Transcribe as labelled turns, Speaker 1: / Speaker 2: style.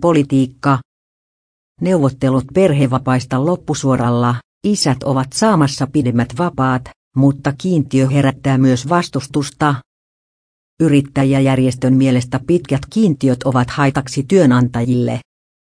Speaker 1: Politiikka. Neuvottelut perhevapaista loppusuoralla, isät ovat saamassa pidemmät vapaat, mutta kiintiö herättää myös vastustusta. Yrittäjäjärjestön mielestä pitkät kiintiöt ovat haitaksi työnantajille.